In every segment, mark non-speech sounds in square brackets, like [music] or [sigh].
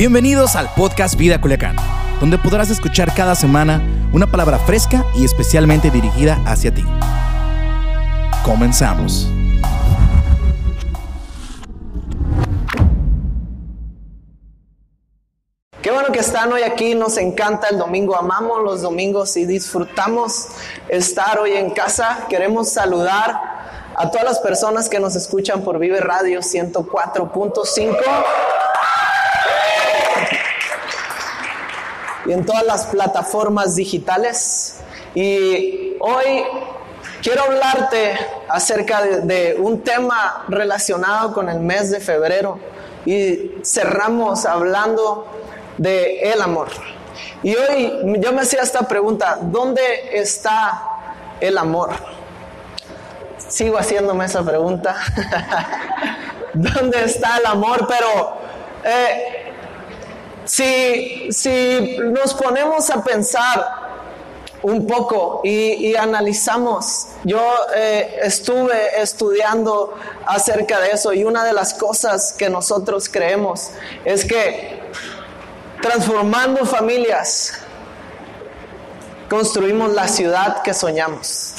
Bienvenidos al podcast Vida Culiacán, donde podrás escuchar cada semana una palabra fresca y especialmente dirigida hacia ti. Comenzamos. Qué bueno que están hoy aquí, nos encanta el domingo, amamos los domingos y disfrutamos estar hoy en casa. Queremos saludar a todas las personas que nos escuchan por Vive Radio 104.5 y en todas las plataformas digitales. Y hoy quiero hablarte acerca de, un tema relacionado con el mes de febrero y cerramos hablando de el amor. Y hoy yo me hacía esta pregunta, ¿dónde está el amor? Sigo haciéndome esa pregunta. [laughs] ¿Dónde está el amor? Pero eh, si, si nos ponemos a pensar un poco y, analizamos. Yo eh, estuve estudiando acerca de eso y una de las cosas que nosotros creemos es que transformando familias construimos la ciudad que soñamos.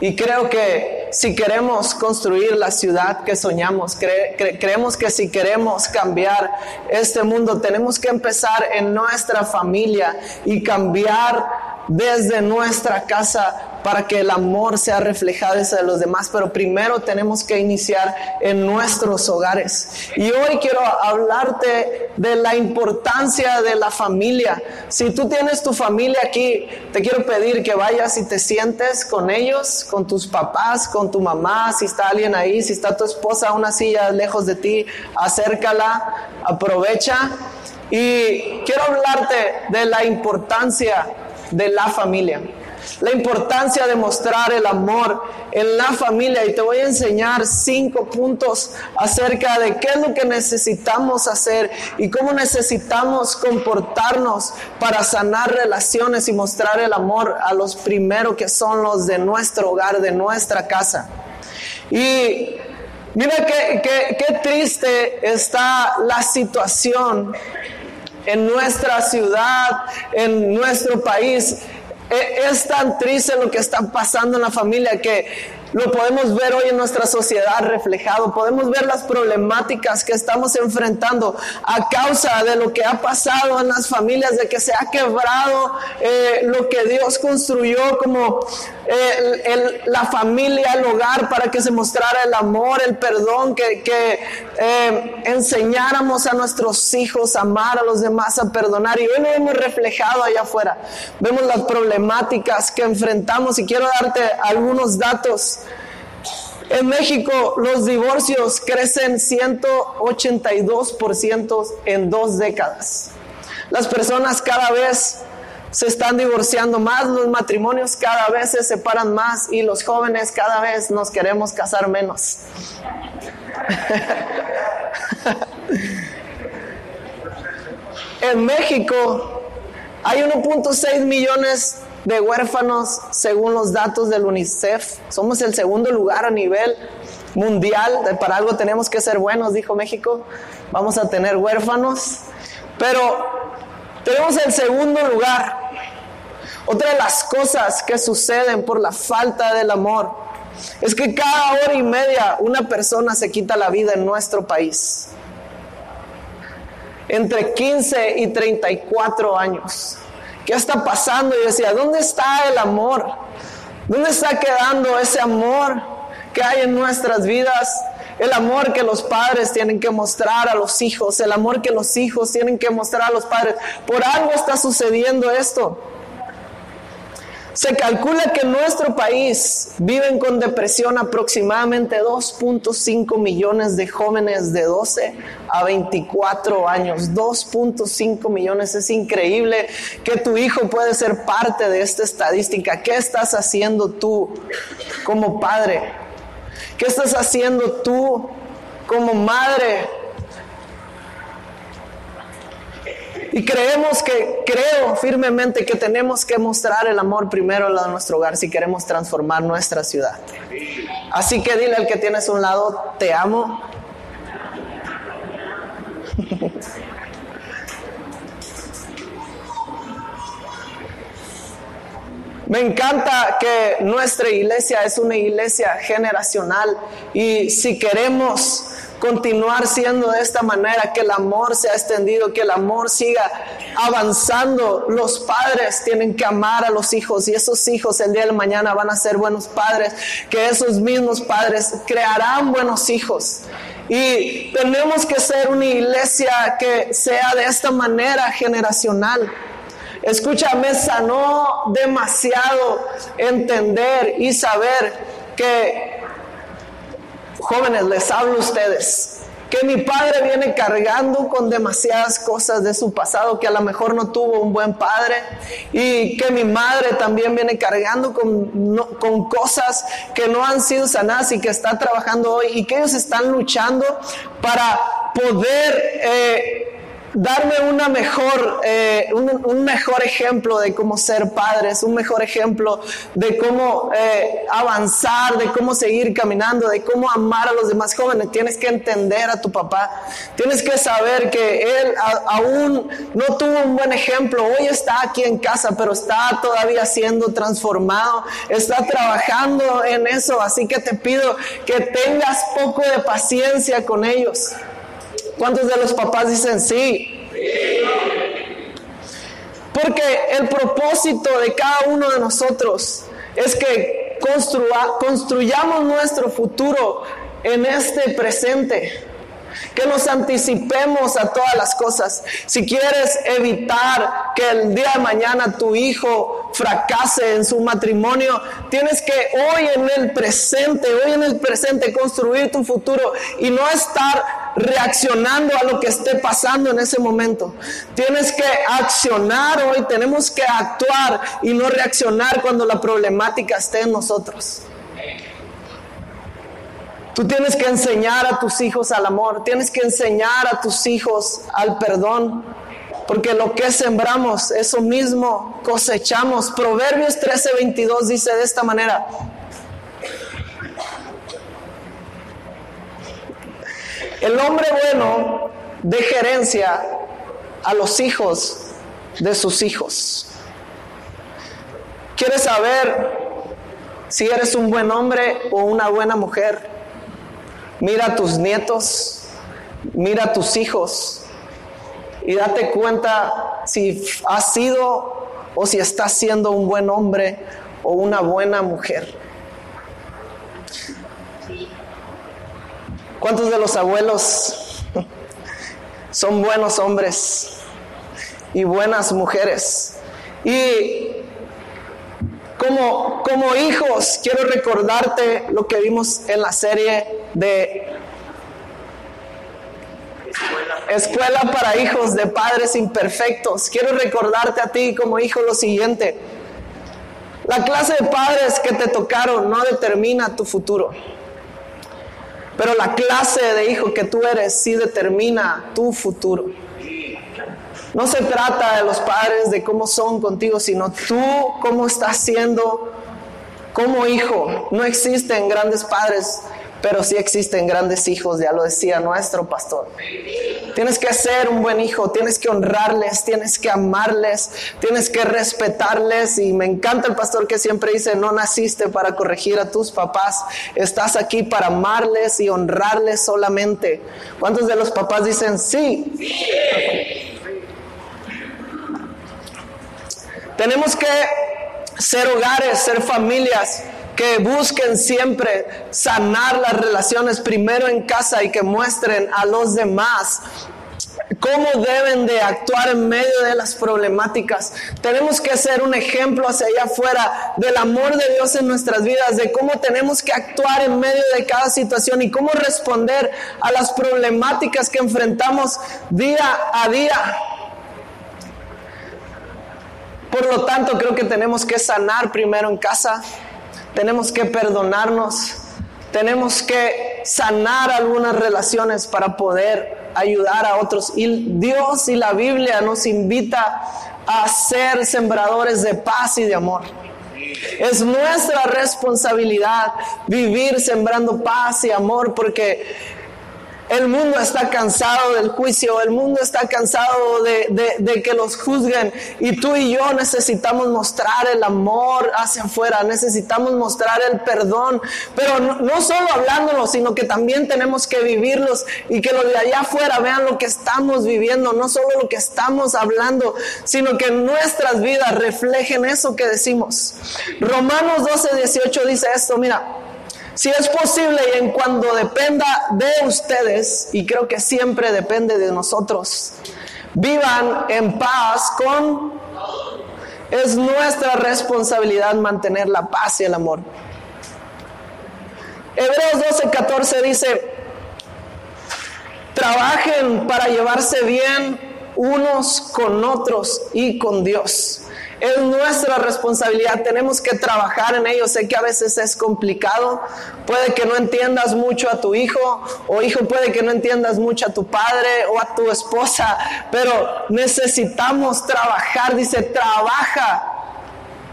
Y creo que si queremos construir la ciudad que soñamos, cre- cre- creemos que si queremos cambiar este mundo, tenemos que empezar en nuestra familia y cambiar desde nuestra casa para que el amor sea reflejado hacia los demás, pero primero tenemos que iniciar en nuestros hogares. Y hoy quiero hablarte de la importancia de la familia. Si tú tienes tu familia aquí, te quiero pedir que vayas y te sientes con ellos, con tus papás, con tu mamá, si está alguien ahí, si está tu esposa una silla lejos de ti, acércala, aprovecha. Y quiero hablarte de la importancia de la familia la importancia de mostrar el amor en la familia y te voy a enseñar cinco puntos acerca de qué es lo que necesitamos hacer y cómo necesitamos comportarnos para sanar relaciones y mostrar el amor a los primeros que son los de nuestro hogar, de nuestra casa. Y mira qué, qué, qué triste está la situación en nuestra ciudad, en nuestro país. E- Es tan triste lo que está pasando en la familia que lo podemos ver hoy en nuestra sociedad reflejado. Podemos ver las problemáticas que estamos enfrentando a causa de lo que ha pasado en las familias, de que se ha quebrado eh, lo que Dios construyó como eh, la familia, el hogar, para que se mostrara el amor, el perdón, que, que eh, enseñáramos a nuestros hijos a amar a los demás, a perdonar. Y hoy lo hemos reflejado allá afuera. Vemos las problemáticas que enfrentamos y quiero darte algunos datos. En México los divorcios crecen 182% en dos décadas. Las personas cada vez se están divorciando más, los matrimonios cada vez se separan más y los jóvenes cada vez nos queremos casar menos. [laughs] en México hay 1.6 millones de huérfanos según los datos del UNICEF. Somos el segundo lugar a nivel mundial. Para algo tenemos que ser buenos, dijo México. Vamos a tener huérfanos. Pero tenemos el segundo lugar. Otra de las cosas que suceden por la falta del amor es que cada hora y media una persona se quita la vida en nuestro país. Entre 15 y 34 años. ¿Qué está pasando? Y decía, ¿dónde está el amor? ¿Dónde está quedando ese amor que hay en nuestras vidas? El amor que los padres tienen que mostrar a los hijos, el amor que los hijos tienen que mostrar a los padres. Por algo está sucediendo esto. Se calcula que en nuestro país viven con depresión aproximadamente 2.5 millones de jóvenes de 12 a 24 años. 2.5 millones. Es increíble que tu hijo puede ser parte de esta estadística. ¿Qué estás haciendo tú como padre? ¿Qué estás haciendo tú como madre? Y creemos que, creo firmemente que tenemos que mostrar el amor primero a nuestro hogar si queremos transformar nuestra ciudad. Así que dile al que tienes un lado, te amo. [laughs] Me encanta que nuestra iglesia es una iglesia generacional y si queremos continuar siendo de esta manera, que el amor sea extendido, que el amor siga avanzando. Los padres tienen que amar a los hijos y esos hijos el día de mañana van a ser buenos padres, que esos mismos padres crearán buenos hijos. Y tenemos que ser una iglesia que sea de esta manera generacional. Escúchame, sanó demasiado entender y saber que Jóvenes, les hablo a ustedes que mi padre viene cargando con demasiadas cosas de su pasado, que a lo mejor no tuvo un buen padre, y que mi madre también viene cargando con, con cosas que no han sido sanadas y que está trabajando hoy, y que ellos están luchando para poder eh, darme una mejor, eh, un, mejor ejemplo de cómo ser padres, un mejor ejemplo de cómo eh, avanzar, de cómo seguir caminando, de cómo amar a los demás jóvenes. Tienes que entender a tu papá, tienes que saber que él aún no tuvo un buen ejemplo, hoy está aquí en casa, pero está todavía siendo transformado, está trabajando en eso, así que te pido que tengas poco de paciencia con ellos. ¿Cuántos de los papás dicen sí? Porque el propósito de cada uno de nosotros es que construyamos nuestro futuro en este presente que nos anticipemos a todas las cosas. Si quieres evitar que el día de mañana tu hijo fracase en su matrimonio, tienes que hoy en el presente, hoy en el presente construir tu futuro y no estar reaccionando a lo que esté pasando en ese momento. Tienes que accionar hoy, tenemos que actuar y no reaccionar cuando la problemática esté en nosotros. Tú tienes que enseñar a tus hijos al amor, tienes que enseñar a tus hijos al perdón, porque lo que sembramos, eso mismo cosechamos. Proverbios 13:22 dice de esta manera. El hombre bueno de gerencia a los hijos de sus hijos. ¿Quieres saber si eres un buen hombre o una buena mujer? Mira a tus nietos, mira a tus hijos y date cuenta si has sido o si estás siendo un buen hombre o una buena mujer. ¿Cuántos de los abuelos son buenos hombres y buenas mujeres? Y como, hijos, quiero recordarte lo que vimos en la serie de Escuela para hijos de padres imperfectos. Quiero recordarte a ti como hijo lo siguiente. La clase de padres que te tocaron no determina tu futuro. Pero la clase de hijo que tú eres sí determina tu futuro. No se trata de los padres, de cómo son contigo, sino tú cómo estás siendo como hijo. No existen grandes padres, pero sí existen grandes hijos, ya lo decía nuestro pastor. Tienes que ser un buen hijo, tienes que honrarles, tienes que amarles, tienes que respetarles. Y me encanta el pastor que siempre dice, no naciste para corregir a tus papás, estás aquí para amarles y honrarles solamente. ¿Cuántos de los papás dicen sí? Tenemos que ser hogares, ser familias que busquen siempre sanar las relaciones primero en casa y que muestren a los demás cómo deben de actuar en medio de las problemáticas. Tenemos que ser un ejemplo hacia allá afuera del amor de Dios en nuestras vidas, de cómo tenemos que actuar en medio de cada situación y cómo responder a las problemáticas que enfrentamos día a día. Por lo tanto, creo que tenemos que sanar primero en casa, tenemos que perdonarnos, tenemos que sanar algunas relaciones para poder ayudar a otros. Y Dios y la Biblia nos invita a ser sembradores de paz y de amor. Es nuestra responsabilidad vivir sembrando paz y amor porque El mundo está cansado del juicio, el mundo está cansado de, que los juzguen y tú y yo necesitamos mostrar el amor hacia afuera, necesitamos mostrar el perdón, pero no, no solo hablándolo, sino que también tenemos que vivirlos y que los de allá afuera vean lo que estamos viviendo, no solo lo que estamos hablando, sino que nuestras vidas reflejen eso que decimos. Romanos 12, 18 dice esto, mira. Si es posible y en cuando dependa de ustedes, y creo que siempre depende de nosotros, vivan en paz con... Es nuestra responsabilidad mantener la paz y el amor. Hebreos 12, 14 dice, trabajen para llevarse bien unos con otros y con Dios. Es nuestra responsabilidad, tenemos que trabajar en ello. Sé que a veces es complicado, puede que no entiendas mucho a tu hijo o hijo puede que no entiendas mucho a tu padre o a tu esposa, pero necesitamos trabajar, dice, trabaja,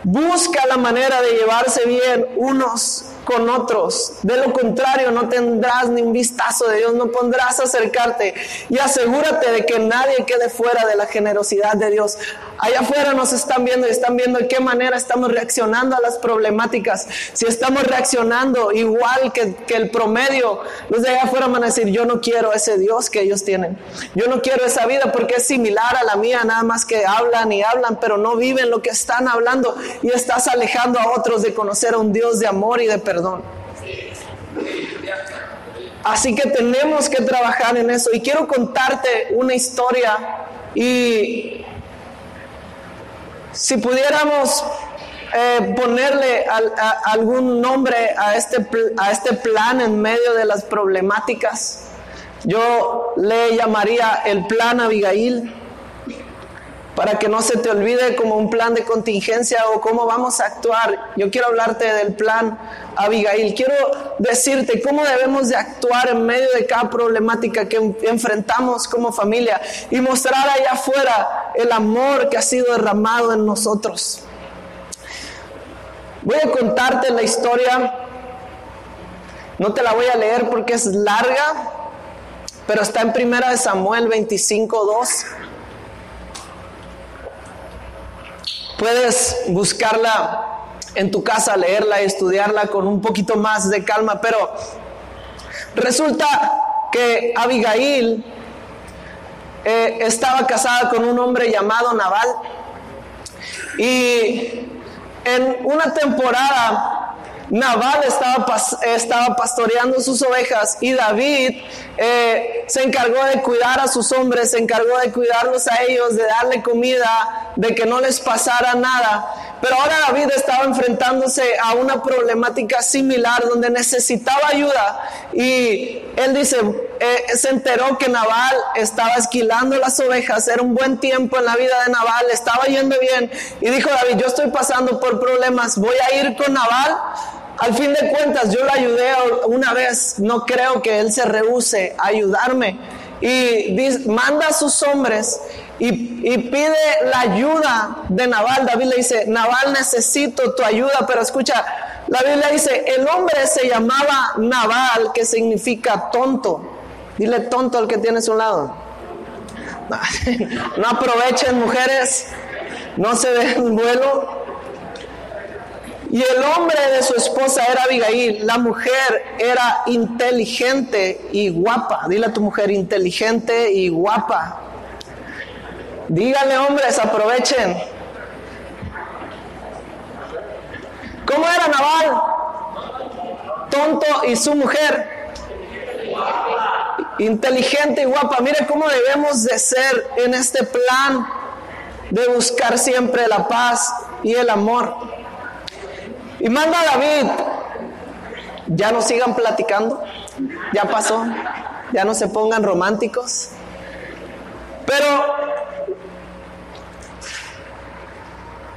busca la manera de llevarse bien unos con otros. De lo contrario, no tendrás ni un vistazo de Dios, no pondrás acercarte. Y asegúrate de que nadie quede fuera de la generosidad de Dios. Allá afuera nos están viendo y están viendo de qué manera estamos reaccionando a las problemáticas. Si estamos reaccionando igual que, que el promedio, los de allá afuera van a decir, yo no quiero ese Dios que ellos tienen. Yo no quiero esa vida porque es similar a la mía, nada más que hablan y hablan, pero no viven lo que están hablando y estás alejando a otros de conocer a un Dios de amor y de perdón. Así que tenemos que trabajar en eso. Y quiero contarte una historia. Y si pudiéramos eh, ponerle algún nombre a este, a este plan en medio de las problemáticas, yo le llamaría el plan Abigail para que no se te olvide como un plan de contingencia o cómo vamos a actuar. Yo quiero hablarte del plan Abigail. Quiero decirte cómo debemos de actuar en medio de cada problemática que enfrentamos como familia y mostrar allá afuera el amor que ha sido derramado en nosotros. Voy a contarte la historia. No te la voy a leer porque es larga, pero está en Primera de Samuel 25:2. Puedes buscarla en tu casa, leerla y estudiarla con un poquito más de calma, pero resulta que Abigail eh, estaba casada con un hombre llamado Naval y en una temporada Naval estaba, estaba pastoreando sus ovejas y David eh, se encargó de cuidar a sus hombres, se encargó de cuidarlos a ellos, de darle comida, de que no les pasara nada. Pero ahora David estaba enfrentándose a una problemática similar donde necesitaba ayuda. Y él dice, eh, se enteró que Naval estaba esquilando las ovejas, era un buen tiempo en la vida de Naval, estaba yendo bien. Y dijo David, yo estoy pasando por problemas, voy a ir con Naval al fin de cuentas, yo le ayudé una vez, no creo que él se rehúse a ayudarme. Y manda a sus hombres y, pide la ayuda de Naval. David le dice, Naval necesito tu ayuda, pero escucha, la Biblia dice, el hombre se llamaba Naval, que significa tonto. Dile tonto al que tienes a lado. [laughs] No aprovechen mujeres, no se den vuelo. Y el hombre de su esposa era Abigail. La mujer era inteligente y guapa. Dile a tu mujer inteligente y guapa. Díganle hombres, aprovechen. ¿Cómo era Naval? Tonto y su mujer. Inteligente y guapa. Mire cómo debemos de ser en este plan de buscar siempre la paz y el amor. Y manda a David, ya no sigan platicando, ya pasó, ya no se pongan románticos. Pero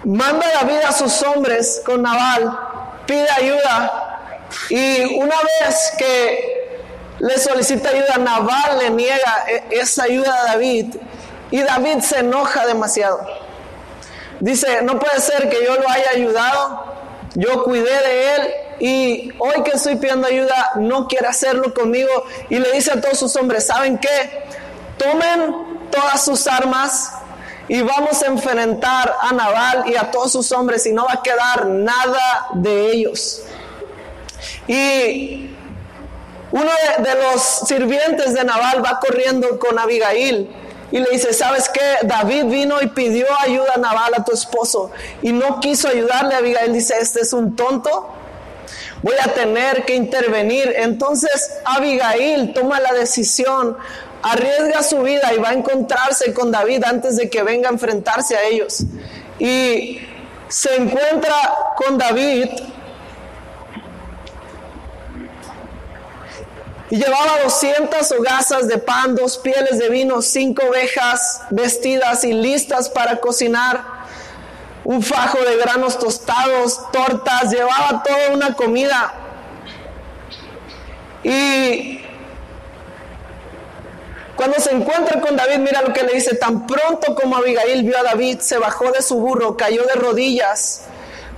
manda David a sus hombres con Naval, pide ayuda. Y una vez que le solicita ayuda, Naval le niega e-, esa ayuda a David. Y David se enoja demasiado. Dice, no puede ser que yo lo haya ayudado yo cuidé de él y hoy que estoy pidiendo ayuda no quiere hacerlo conmigo y le dice a todos sus hombres, ¿saben qué? Tomen todas sus armas y vamos a enfrentar a Naval y a todos sus hombres y no va a quedar nada de ellos. Y uno de, los sirvientes de Naval va corriendo con Abigail y le dice, ¿sabes qué? David vino y pidió ayuda a Naval, a tu esposo, y no quiso ayudarle a Abigail. Dice, este es un tonto, voy a tener que intervenir. Entonces Abigail toma la decisión, arriesga su vida y va a encontrarse con David antes de que venga a enfrentarse a ellos. Y se encuentra con David Y llevaba 200 hogazas de pan, dos pieles de vino, cinco ovejas vestidas y listas para cocinar, un fajo de granos tostados, tortas, llevaba toda una comida. Y cuando se encuentra con David, mira lo que le dice, tan pronto como Abigail vio a David, se bajó de su burro, cayó de rodillas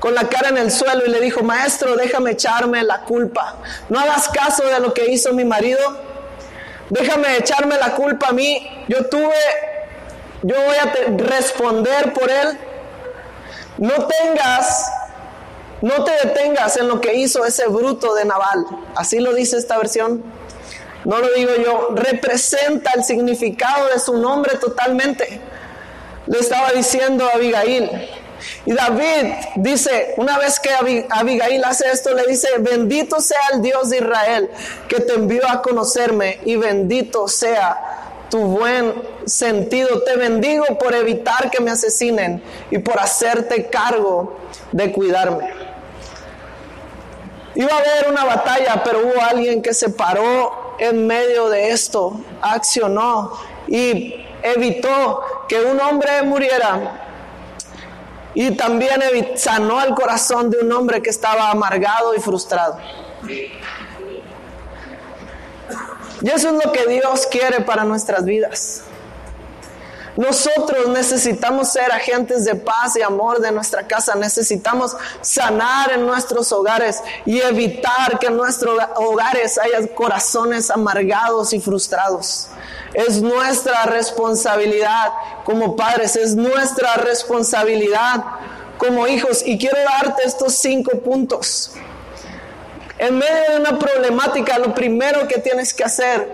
con la cara en el suelo y le dijo, maestro, déjame echarme la culpa. No hagas caso de lo que hizo mi marido. Déjame echarme la culpa a mí. Yo tuve, yo voy a responder por él. No tengas, no te detengas en lo que hizo ese bruto de Naval. Así lo dice esta versión. No lo digo yo. Representa el significado de su nombre totalmente. Le estaba diciendo a Abigail. Y David dice, una vez que Abigail hace esto, le dice, bendito sea el Dios de Israel que te envió a conocerme y bendito sea tu buen sentido. Te bendigo por evitar que me asesinen y por hacerte cargo de cuidarme. Iba a haber una batalla, pero hubo alguien que se paró en medio de esto, accionó y evitó que un hombre muriera y también sanó el corazón de un hombre que estaba amargado y frustrado. Y eso es lo que Dios quiere para nuestras vidas. Nosotros necesitamos ser agentes de paz y amor de nuestra casa. Necesitamos sanar en nuestros hogares y evitar que en nuestros hogares haya corazones amargados y frustrados. Es nuestra responsabilidad como padres, es nuestra responsabilidad como hijos. Y quiero darte estos cinco puntos. En medio de una problemática, lo primero que tienes que hacer,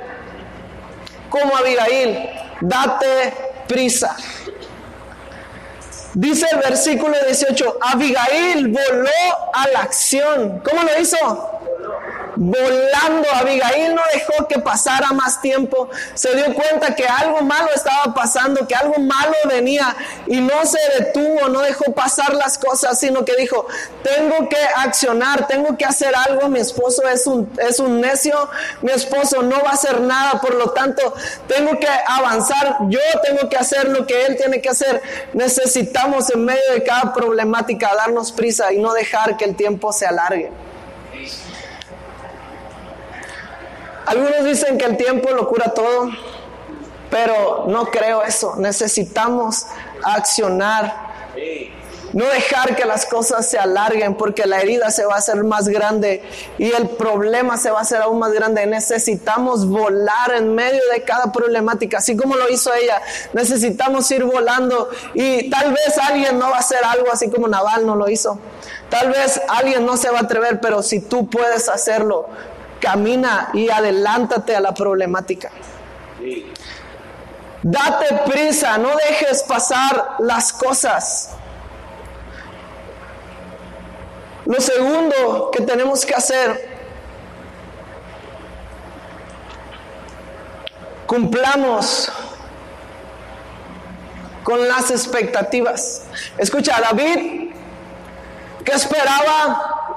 como Abigail, date prisa. Dice el versículo 18, Abigail voló a la acción. ¿Cómo lo hizo? Volando. Abigail no dejó que pasara más tiempo. Se dio cuenta que algo malo estaba pasando, que algo malo venía y no se detuvo, no dejó pasar las cosas, sino que dijo, tengo que accionar, tengo que hacer algo. Mi esposo es un, es un necio, mi esposo no va a hacer nada, por lo tanto, tengo que avanzar. Yo tengo que hacer lo que él tiene que hacer. Necesitamos en medio de cada problemática darnos prisa y no dejar que el tiempo se alargue. Algunos dicen que el tiempo lo cura todo, pero no creo eso. Necesitamos accionar. No dejar que las cosas se alarguen porque la herida se va a hacer más grande y el problema se va a hacer aún más grande. Necesitamos volar en medio de cada problemática, así como lo hizo ella. Necesitamos ir volando y tal vez alguien no va a hacer algo así como Naval no lo hizo. Tal vez alguien no se va a atrever, pero si tú puedes hacerlo, camina y adelántate a la problemática. Date prisa, no dejes pasar las cosas. Lo segundo que tenemos que hacer, cumplamos con las expectativas. Escucha, David, ¿qué esperaba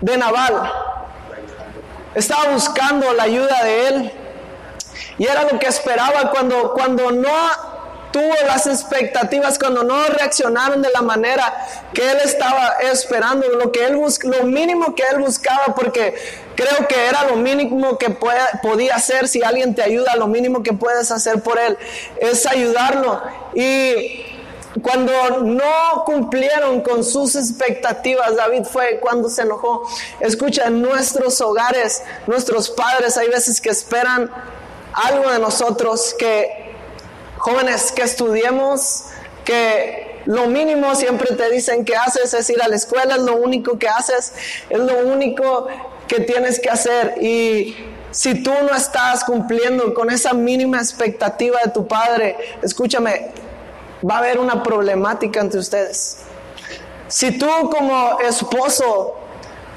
de Naval? Estaba buscando la ayuda de él. Y era lo que esperaba cuando, cuando no tuvo las expectativas, cuando no reaccionaron de la manera que él estaba esperando, lo, que él lo mínimo que él buscaba, porque creo que era lo mínimo que podía hacer. Si alguien te ayuda, lo mínimo que puedes hacer por él es ayudarlo. Y cuando no cumplieron con sus expectativas, David fue cuando se enojó. Escucha, en nuestros hogares, nuestros padres hay veces que esperan algo de nosotros, que jóvenes que estudiemos, que lo mínimo siempre te dicen que haces es ir a la escuela, es lo único que haces, es lo único que tienes que hacer. Y si tú no estás cumpliendo con esa mínima expectativa de tu padre, escúchame, va a haber una problemática entre ustedes. Si tú como esposo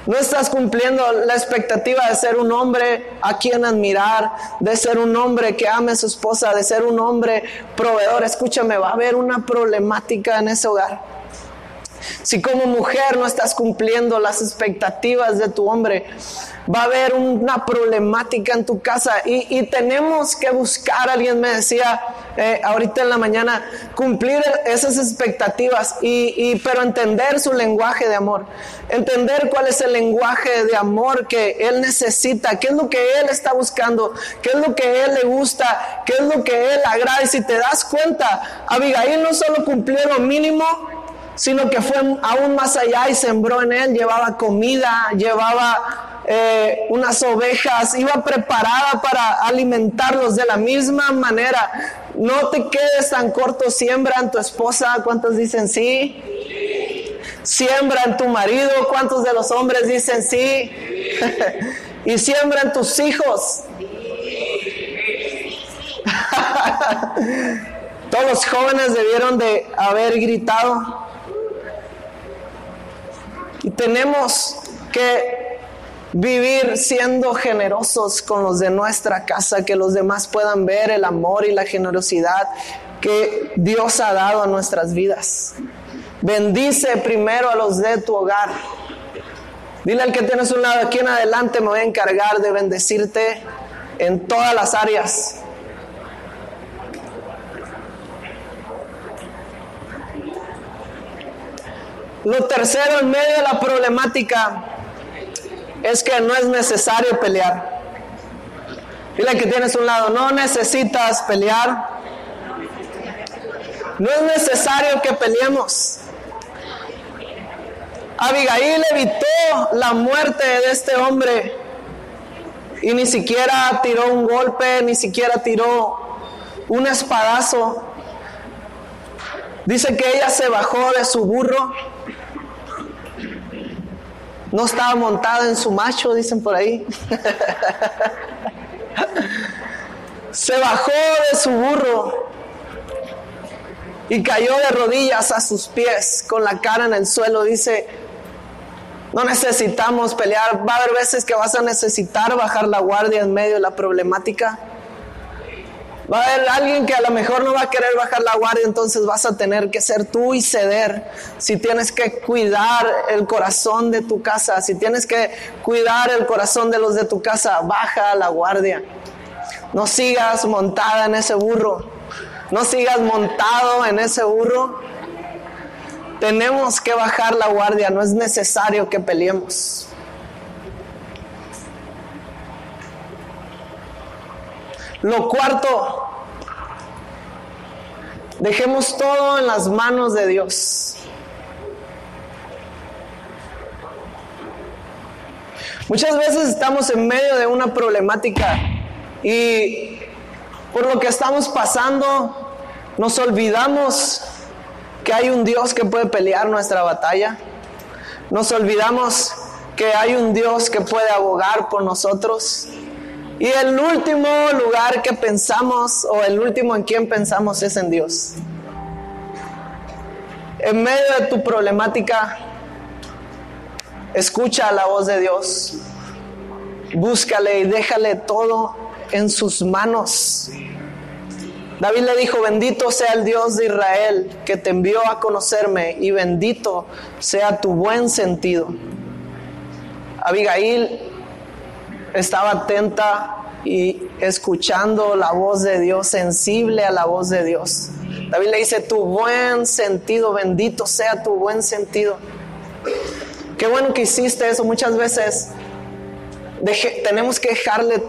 no estás cumpliendo la expectativa de ser un hombre a quien admirar, de ser un hombre que ame a su esposa, de ser un hombre proveedor, escúchame, va a haber una problemática en ese hogar. Si como mujer no estás cumpliendo las expectativas de tu hombre, va a haber una problemática en tu casa y, tenemos que buscar, alguien me decía eh, ahorita en la mañana, cumplir esas expectativas, y, pero entender su lenguaje de amor, entender cuál es el lenguaje de amor que él necesita, qué es lo que él está buscando, qué es lo que él le gusta, qué es lo que él agrada. Y si te das cuenta, Abigail no solo cumplió lo mínimo, sino que fue aún más allá y sembró en él, llevaba comida, llevaba eh, unas ovejas, iba preparada para alimentarlos de la misma manera. No te quedes tan corto, siembra en tu esposa, ¿cuántos dicen sí? Siembra en tu marido, ¿cuántos de los hombres dicen sí? [laughs] y siembra en tus hijos. [laughs] Todos los jóvenes debieron de haber gritado. Tenemos que vivir siendo generosos con los de nuestra casa, que los demás puedan ver el amor y la generosidad que Dios ha dado a nuestras vidas. Bendice primero a los de tu hogar. Dile al que tienes un lado aquí en adelante, me voy a encargar de bendecirte en todas las áreas. Lo tercero en medio de la problemática es que no es necesario pelear. Dile que tienes un lado, no necesitas pelear. No es necesario que peleemos. Abigail evitó la muerte de este hombre y ni siquiera tiró un golpe, ni siquiera tiró un espadazo. Dice que ella se bajó de su burro no estaba montada en su macho, dicen por ahí. [laughs] Se bajó de su burro y cayó de rodillas a sus pies con la cara en el suelo. Dice, no necesitamos pelear. Va a haber veces que vas a necesitar bajar la guardia en medio de la problemática. Va a haber alguien que a lo mejor no va a querer bajar la guardia, entonces vas a tener que ser tú y ceder. Si tienes que cuidar el corazón de tu casa, si tienes que cuidar el corazón de los de tu casa, baja la guardia. No sigas montada en ese burro. No sigas montado en ese burro. Tenemos que bajar la guardia, no es necesario que peleemos. Lo cuarto, dejemos todo en las manos de Dios. Muchas veces estamos en medio de una problemática y por lo que estamos pasando nos olvidamos que hay un Dios que puede pelear nuestra batalla. Nos olvidamos que hay un Dios que puede abogar por nosotros. Y el último lugar que pensamos o el último en quien pensamos es en Dios. En medio de tu problemática, escucha la voz de Dios. Búscale y déjale todo en sus manos. David le dijo, bendito sea el Dios de Israel que te envió a conocerme y bendito sea tu buen sentido. Abigail estaba atenta y escuchando la voz de Dios, sensible a la voz de Dios. David le dice, tu buen sentido, bendito sea tu buen sentido. Qué bueno que hiciste eso. Muchas veces tenemos que dejarle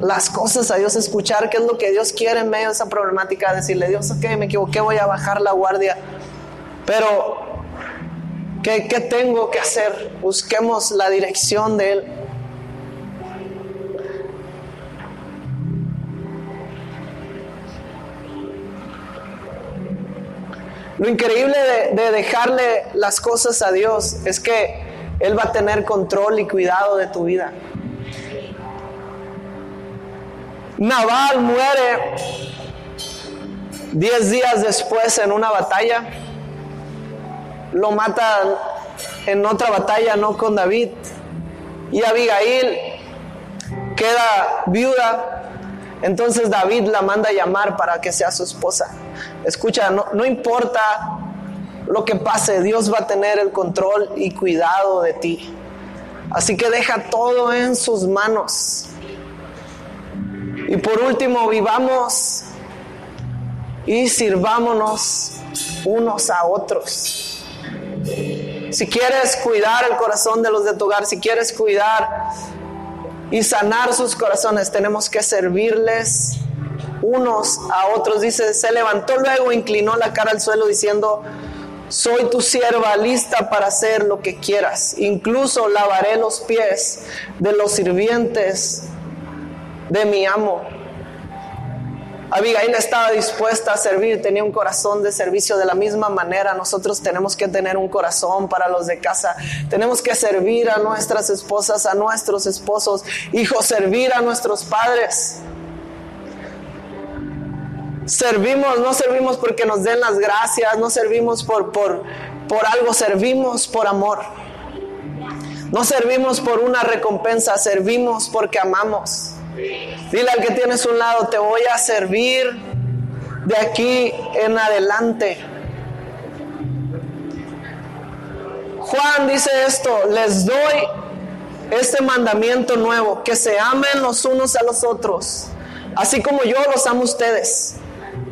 las cosas a Dios, escuchar qué es lo que Dios quiere en medio de esa problemática, decirle, Dios, ok, me equivoqué, voy a bajar la guardia, pero ¿qué, qué tengo que hacer? Busquemos la dirección de Él. Lo increíble de, dejarle las cosas a Dios es que Él va a tener control y cuidado de tu vida. Naval muere diez días después en una batalla. Lo matan en otra batalla, no con David. Y Abigail queda viuda. Entonces David la manda a llamar para que sea su esposa. Escucha, no, importa lo que pase, Dios va a tener el control y cuidado de ti. Así que deja todo en sus manos. Y por último, vivamos y sirvámonos unos a otros. Si quieres cuidar el corazón de los de tu hogar, si quieres cuidar y sanar sus corazones, tenemos que servirles unos a otros. Dice, se levantó luego, inclinó la cara al suelo diciendo, soy tu sierva lista para hacer lo que quieras. Incluso lavaré los pies de los sirvientes de mi amo. Abigail estaba dispuesta a servir, tenía un corazón de servicio de la misma manera. Nosotros tenemos que tener un corazón para los de casa. Tenemos que servir a nuestras esposas, a nuestros esposos, hijos, servir a nuestros padres. Servimos, no servimos porque nos den las gracias, no servimos por, por, por algo, servimos por amor. No servimos por una recompensa, servimos porque amamos. Dile al que tienes un lado, te voy a servir de aquí en adelante. Juan dice esto, les doy este mandamiento nuevo, que se amen los unos a los otros, así como yo los amo a ustedes.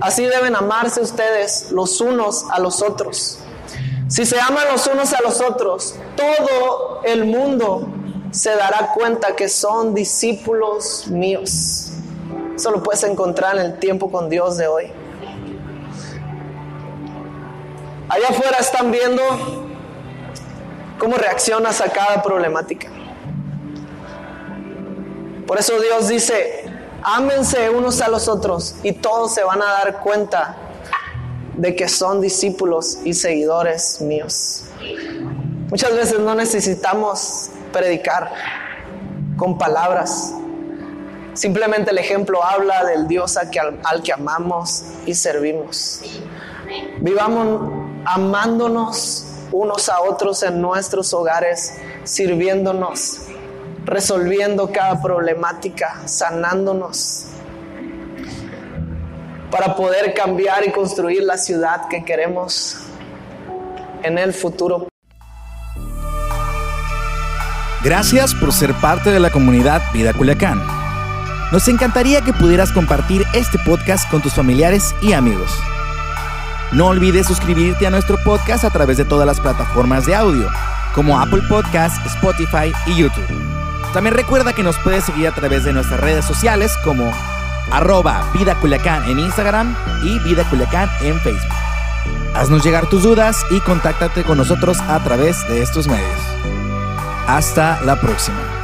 Así deben amarse ustedes los unos a los otros. Si se aman los unos a los otros, todo el mundo se dará cuenta que son discípulos míos. Eso lo puedes encontrar en el tiempo con Dios de hoy. Allá afuera están viendo cómo reaccionas a cada problemática. Por eso Dios dice, ámense unos a los otros y todos se van a dar cuenta de que son discípulos y seguidores míos. Muchas veces no necesitamos predicar con palabras. Simplemente el ejemplo habla del Dios al que, al que amamos y servimos. Vivamos amándonos unos a otros en nuestros hogares, sirviéndonos resolviendo cada problemática, sanándonos, para poder cambiar y construir la ciudad que queremos en el futuro. Gracias por ser parte de la comunidad Vida Culiacán. Nos encantaría que pudieras compartir este podcast con tus familiares y amigos. No olvides suscribirte a nuestro podcast a través de todas las plataformas de audio, como Apple Podcasts, Spotify y YouTube. También recuerda que nos puedes seguir a través de nuestras redes sociales como arroba Vida Culiacán en Instagram y Vida Culiacán en Facebook. Haznos llegar tus dudas y contáctate con nosotros a través de estos medios. Hasta la próxima.